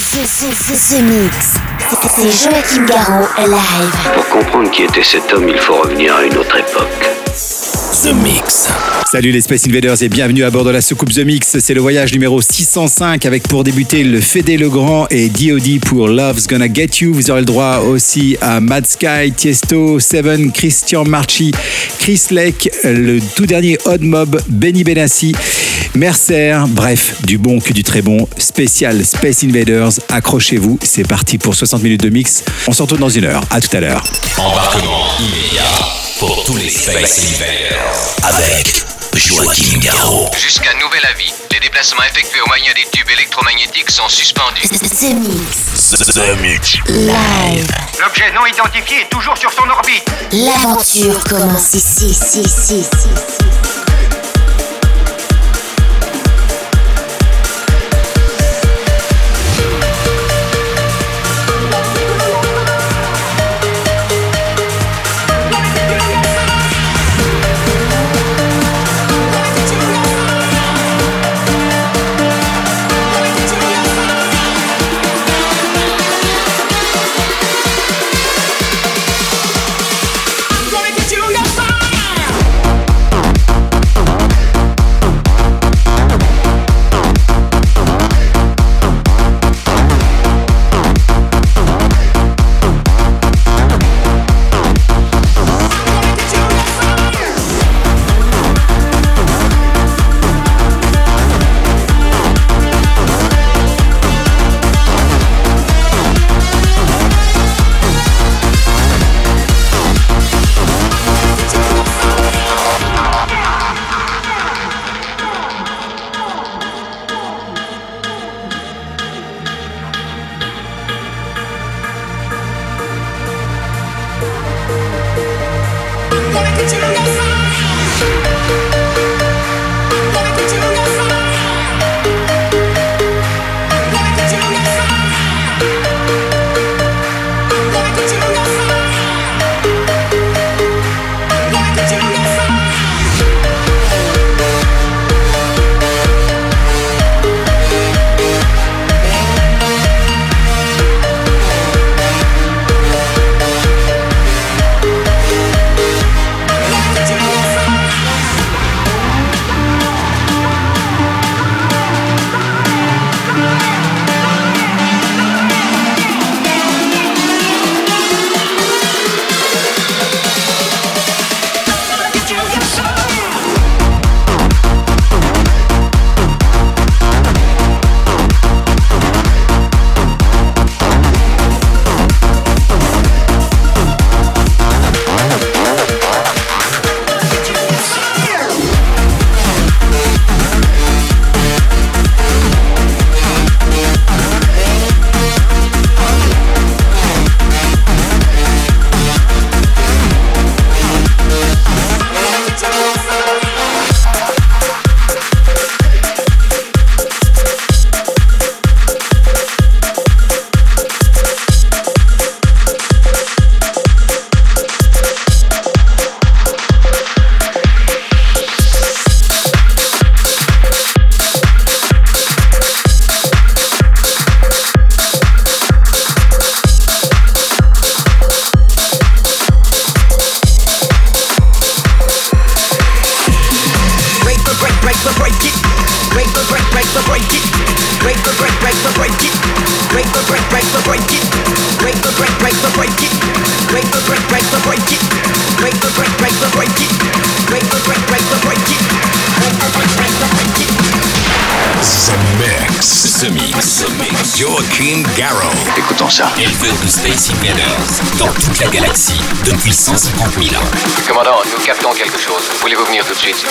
C'est Joachim Garraud live. Pour comprendre qui était cet homme, il faut revenir à une autre époque. The Mix. Salut les Space Invaders et bienvenue à bord de la soucoupe The Mix. C'est le voyage numéro 605 avec pour débuter le Fédé Legrand et DOD pour Love's Gonna Get You. Vous aurez le droit aussi à Mad Sky, Tiesto, Seven, Christian Marchi, Chris Lake, le tout dernier Odd Mob, Benny Benassi, Mercer. Bref, du bon que du très bon. Spécial Space Invaders. Accrochez-vous, c'est parti pour 60 minutes de mix. On se retrouve dans une heure. À tout à l'heure. Embarquement immédiat pour tous les Space Invaders. Avec Joachim Garraud. Jusqu'à nouvel avis, les déplacements effectués au moyen des tubes électromagnétiques sont suspendus. The Mix. The Mix. Live. L'objet non identifié est toujours sur son orbite. L'aventure commence ici, ici, ici, ici. получить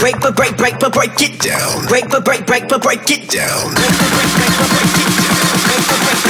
Break but break break but break it down. Break but break break but break it down. Break but break break but break it down. Break break.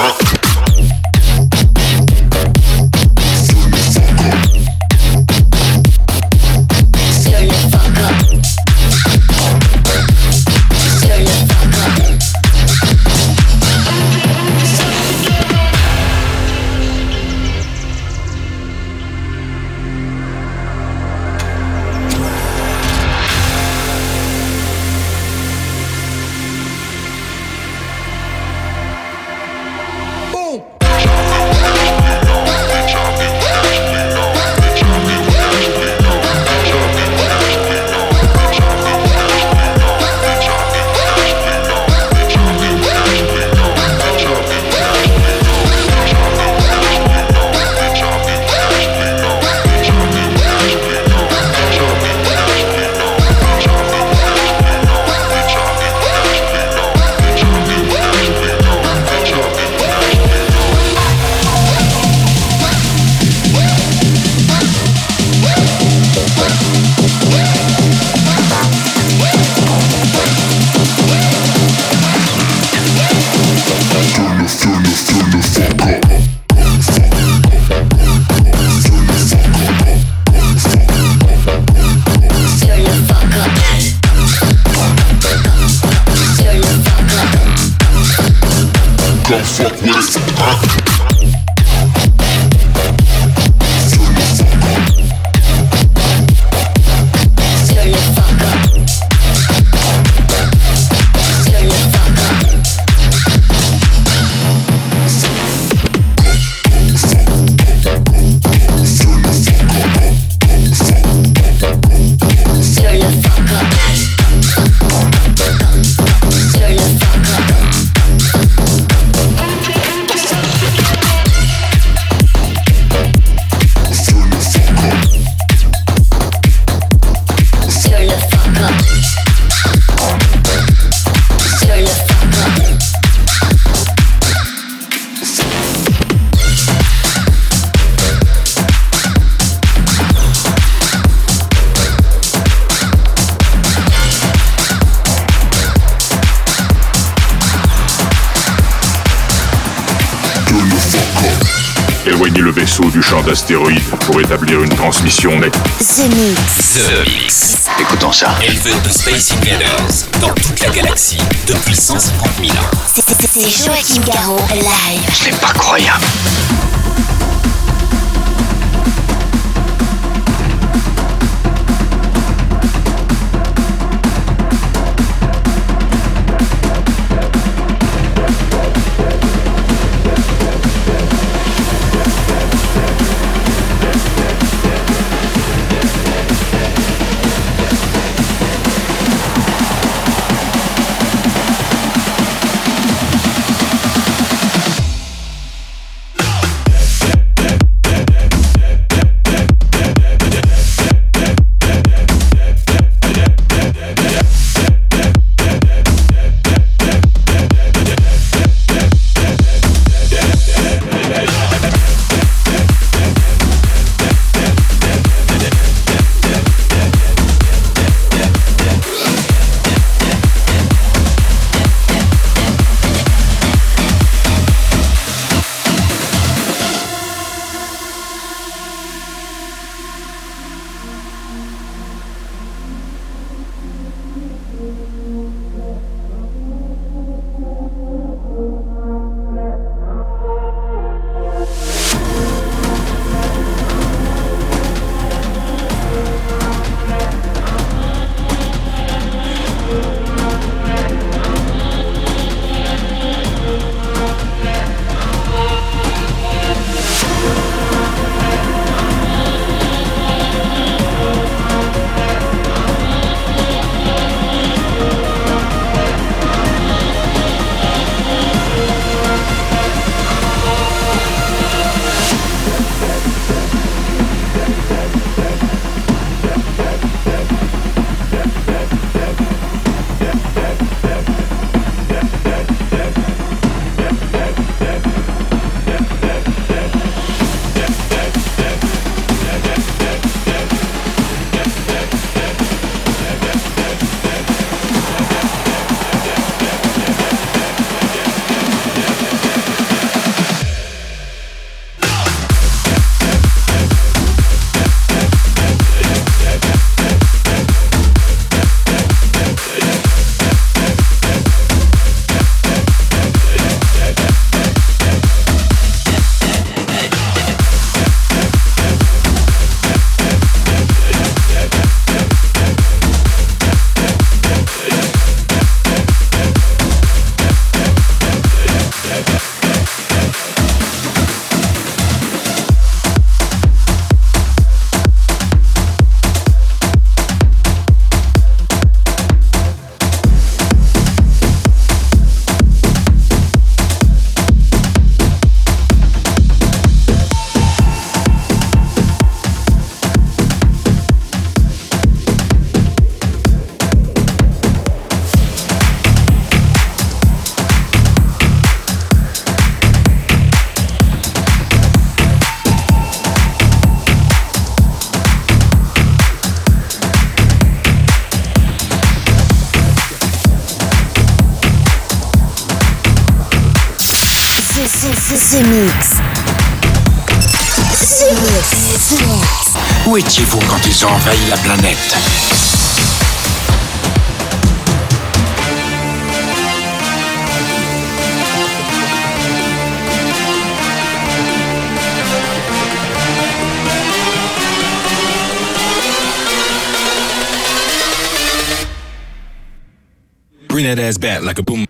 Fuck. D'astéroïdes pour établir une transmission nette. The Mix. The Mix. Écoutons ça. Élevé de Space Invaders dans toute la galaxie depuis 150 000 ans. C'est- c'est- C'est Joachim Garraud, live. C'est pas croyable. ils ont envahi la planète. Bring that ass back like a boom.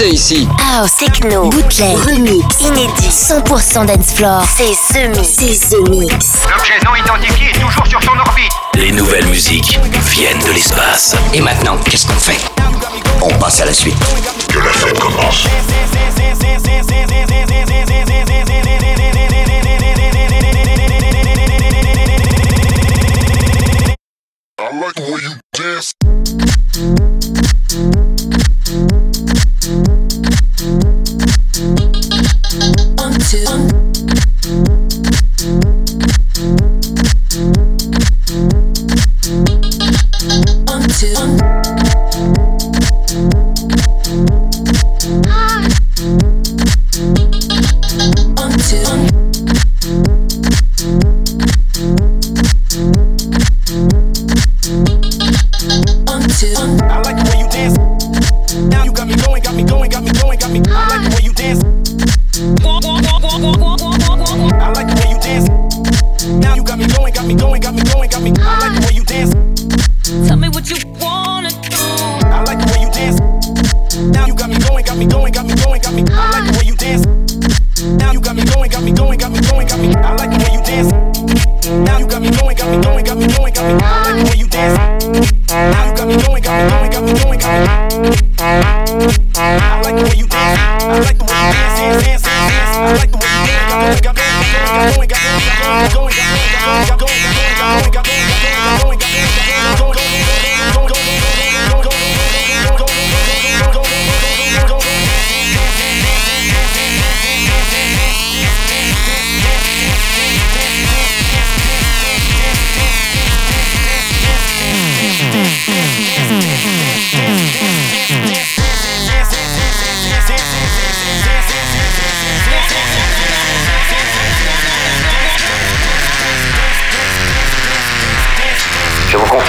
français ici. House, techno, bootleg, remix, inédit, 100% dance floor. C'est The Mix. C'est The Mix. L'objet non identifié est toujours sur son orbite. Les nouvelles musiques viennent de l'espace. Et maintenant, qu'est-ce qu'on fait? On passe à la suite. Que la fête commence. I like the you dance.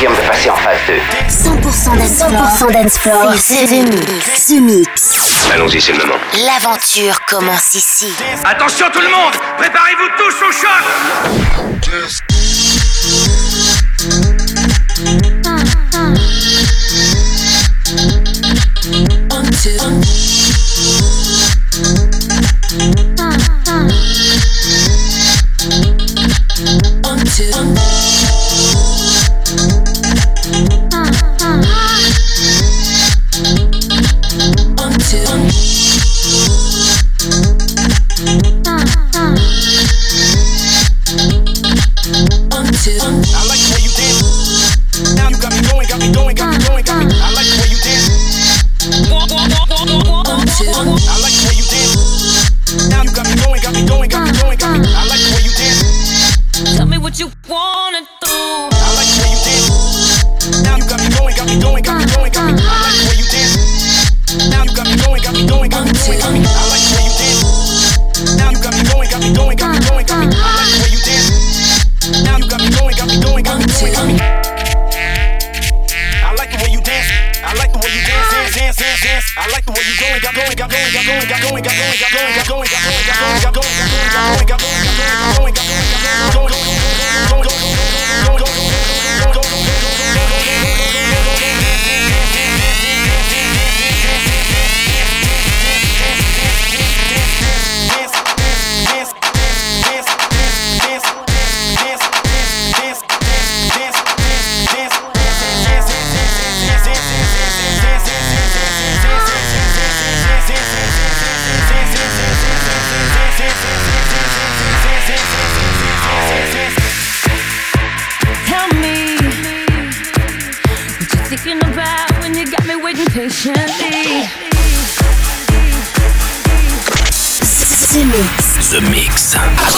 Confirme de passer en phase 2. 100% dance 100% dance floor. C'est The Mix. The Mix. Allons-y, c'est le moment. L'aventure commence ici. Attention tout le monde Préparez-vous tous au choc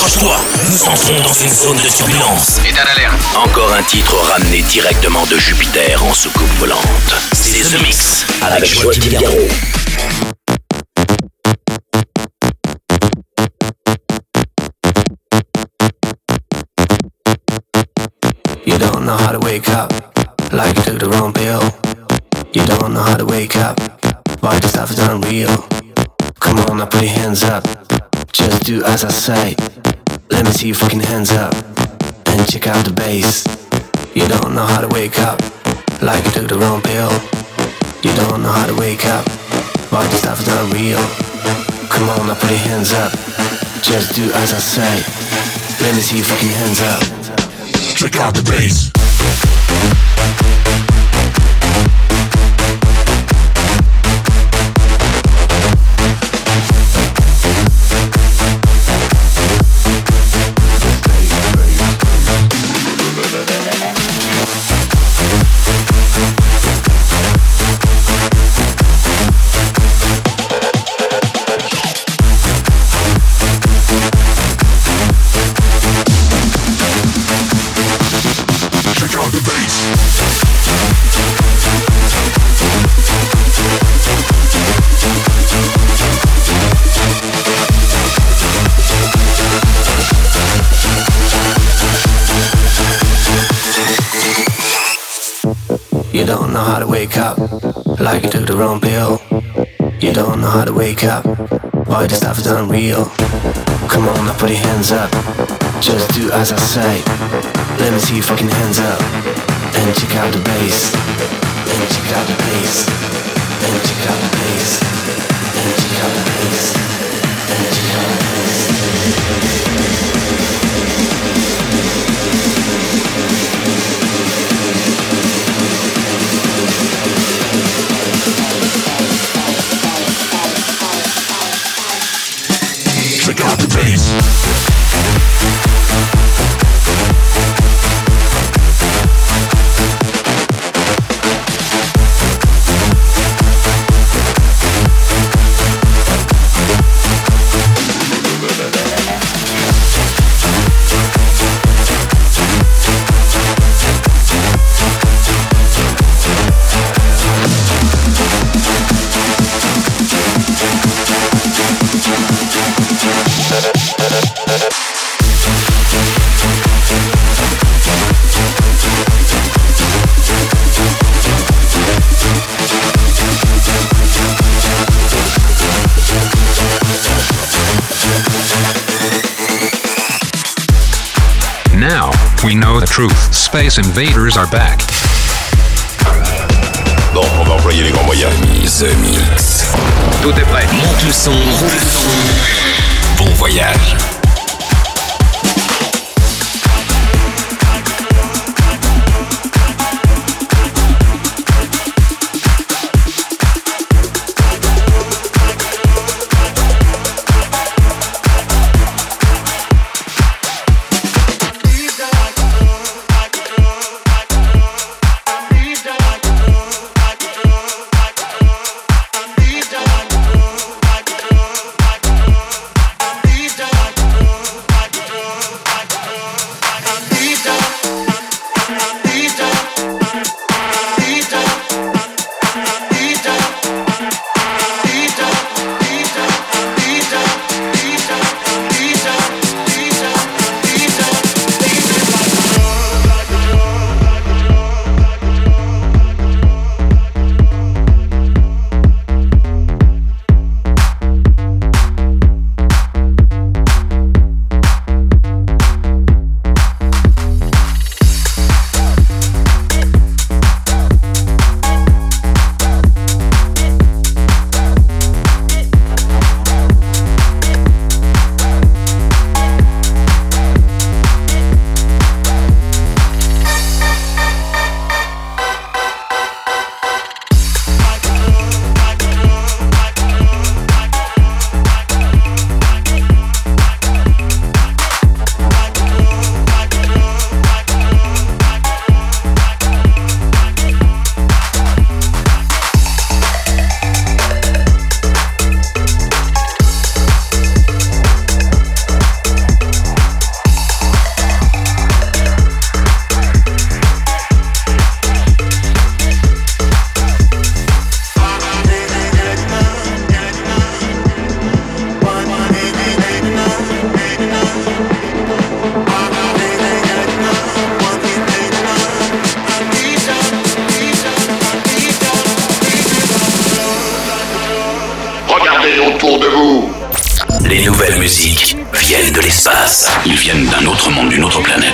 Accroche-toi, nous entrons dans une zone de turbulence. État d'alerte. Encore un titre ramené directement de Jupiter en soucoupe volante. C'est The Mix avec Joachim Garraud. You don't know how to wake up, like you took the wrong pill. You don't know how to wake up, why this stuff is unreal. Come on, now put your hands up. Just do as I say. Let me see your fucking hands up. And check out the bass. You don't know how to wake up. Like you took the wrong pill. You don't know how to wake up. Why this stuff is not real. Come on, now put your hands up. Just do as I say. Let me see your fucking hands up. Check out the bass. You don't know how to wake up, like you took the wrong pill. You don't know how to wake up, why this stuff is unreal. Come on, now put your hands up, just do as I say. Let me see your fucking hands up, and check out the bass, and check out the bass, and check out the bass, forgot the bass. Space invaders are back. Bon, on va employer les grands moyens. The Mix. Tout est prêt. Monte le son. Bon voyage. Ils viennent d'un autre monde, d'une autre planète.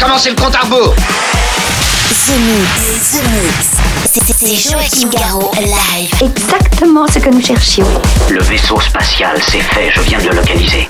Commencez le compte à rebours The Mix, The Mix. C'est Joachim Garraud live. Exactement ce que nous cherchions. Le vaisseau spatial, c'est fait, je viens de le localiser.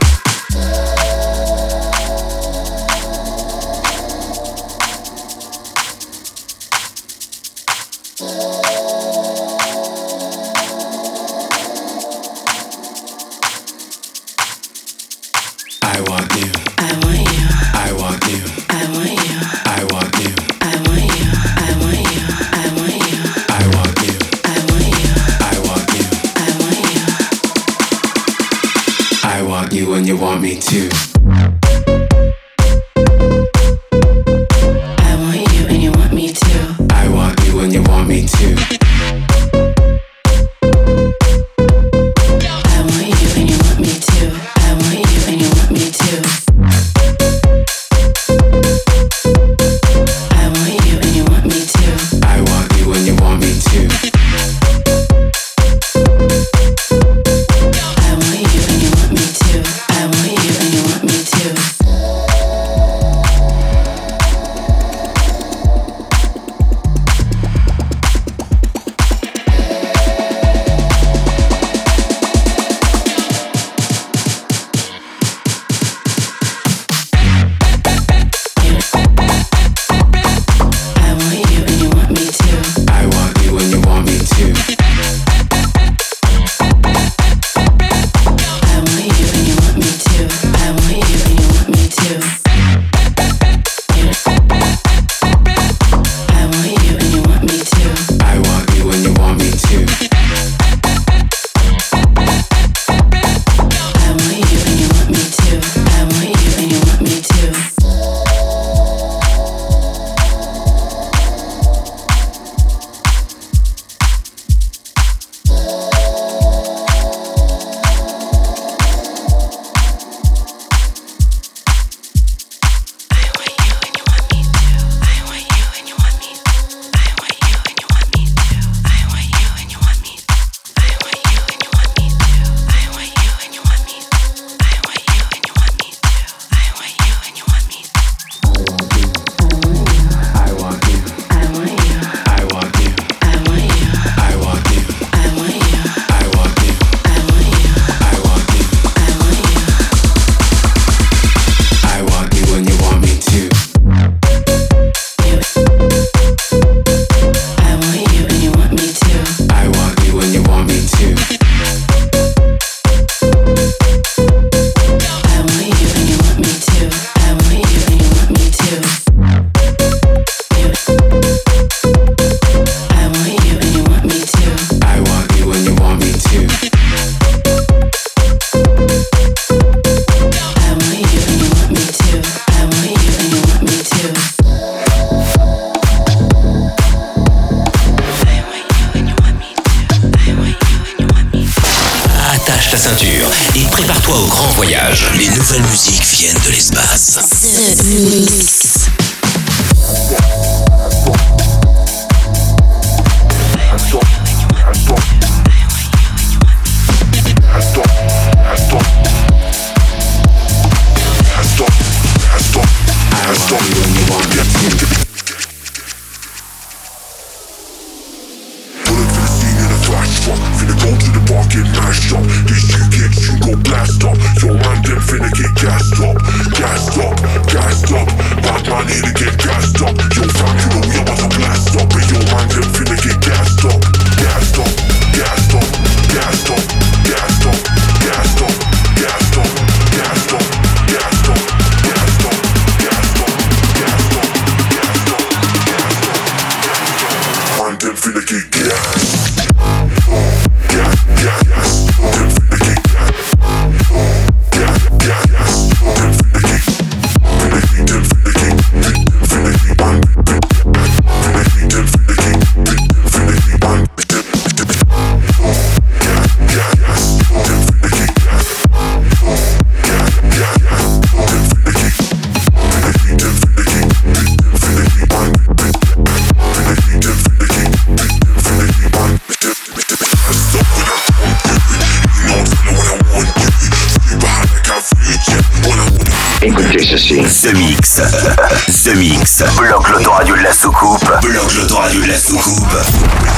De la soucoupe.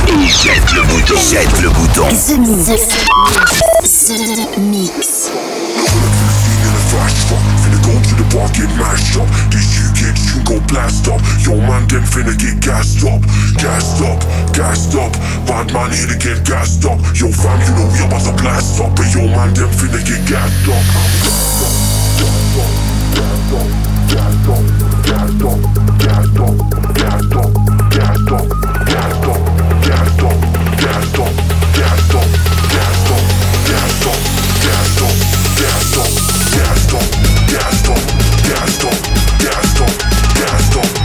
Et jette le bouton. Jette le bouton. The Mix. The Mix. Finna go to the park and mash up. These you kids you go blast up. Yo man them finna get gassed up, gassed up, gassed up. Bad man here to get gassed up. Yo fam you know we about to blast up, but yo man them finna get gassed up. Gassed up, gassed up, gassed up, gassed up, gassed Dance, don't, dance, don't, dance, don't, dance, don't, dance, don't, dance, don't, dance, don't.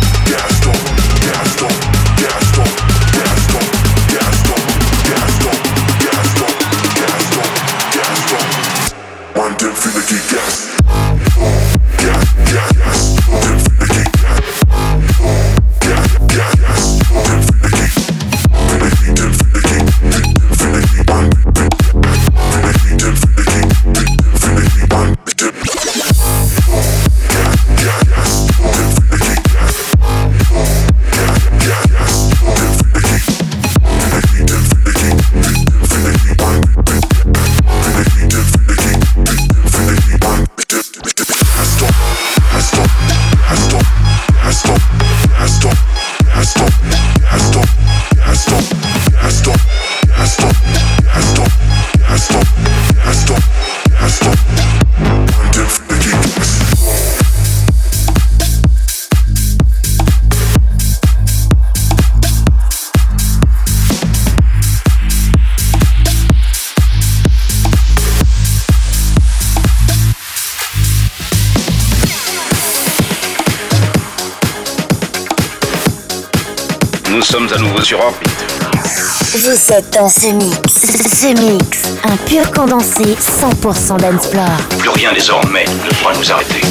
Nous sommes à nouveau sur orbite. Vous êtes dans The Mix. The Mix. Un pur condensé 100% d'Ensplore. Plus rien désormais ne pourra nous arrêter.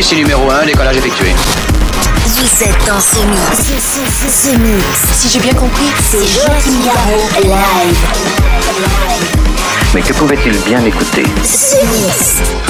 Ici numéro 1, décollage effectué. Vous êtes dans ce mix. Ce mix. Si j'ai bien compris, c'est Joachim Garraud live. Mais que pouvait-il bien écouter? Ce mix.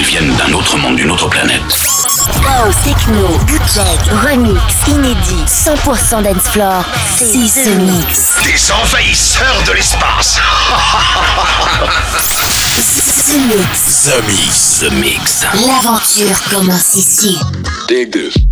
Viennent d'un autre monde, d'une autre planète. House, techno, bootleg, remix, inédit, 100% dance floor, c'est The Mix. Des envahisseurs de l'espace. The Mix. The Mix. The Mix. L'aventure commence ici. Dig this.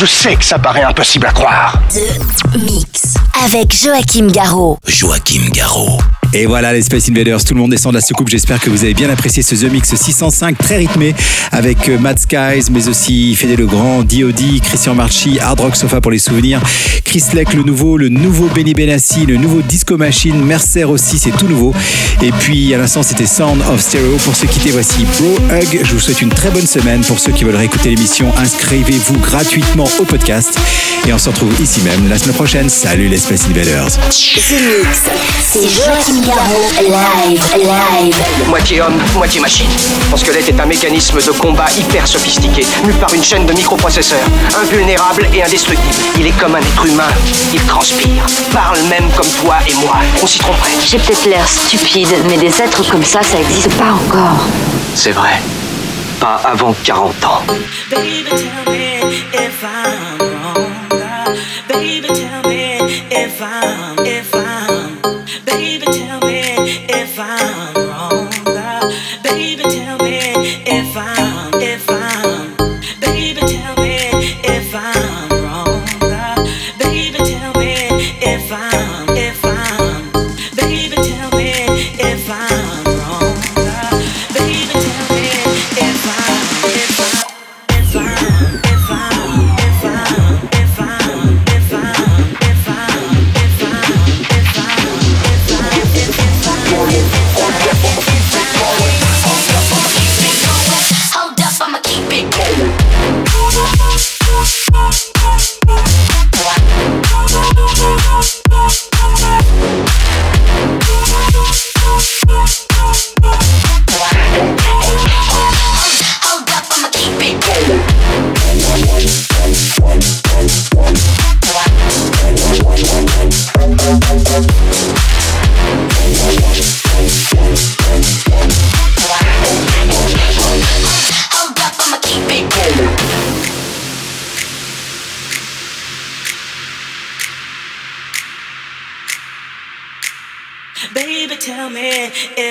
Je sais que ça paraît impossible à croire. The Mix. Avec Joachim Garraud. Joachim Garraud. Et voilà les Space Invaders, tout le monde descend de la soucoupe. J'espère que vous avez bien apprécié ce The Mix 605 très rythmé avec euh, Matt Skies, mais aussi Fédé Legrand, D.O.D., Christian Marchi, Hard Rock Sofa pour les souvenirs, Chris Leck le nouveau, le nouveau Benny Benassi, le nouveau Disco Machine, Mercer aussi, c'est tout nouveau. Et puis à l'instant c'était Sound of Stereo. Pour se quitter, voici Bro Hug. Je vous souhaite une très bonne semaine. Pour ceux qui veulent réécouter l'émission, inscrivez-vous gratuitement au podcast. Et on se retrouve ici même la semaine prochaine. Salut les Space Invaders. Moitié homme, moitié machine. Son squelette est un mécanisme de combat hyper sophistiqué, mu par une chaîne de microprocesseurs, invulnérable et indestructible. Il est comme un être humain, il transpire, parle même comme toi et moi. On s'y tromperait. J'ai peut-être l'air stupide, mais des êtres comme ça, ça existe pas encore. C'est vrai. Pas avant 40 ans. Baby, tell me if I'm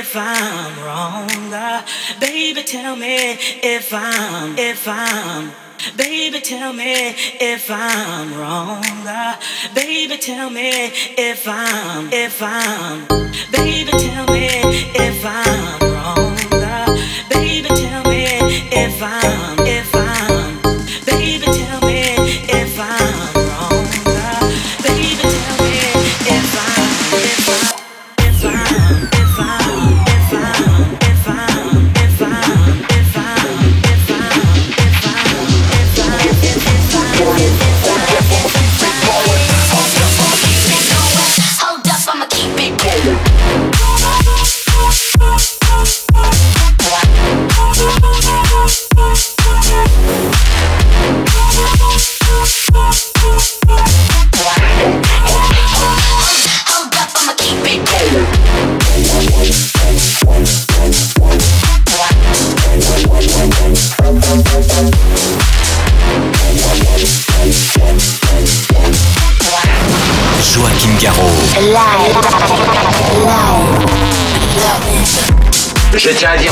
if I'm wrong. Uh, baby, tell me if I'm, if I'm. Baby, tell me if I'm wrong. Uh, baby, tell me if I'm, if I'm. Baby, tell me if I'm wrong. Uh, baby, tell me if I'm,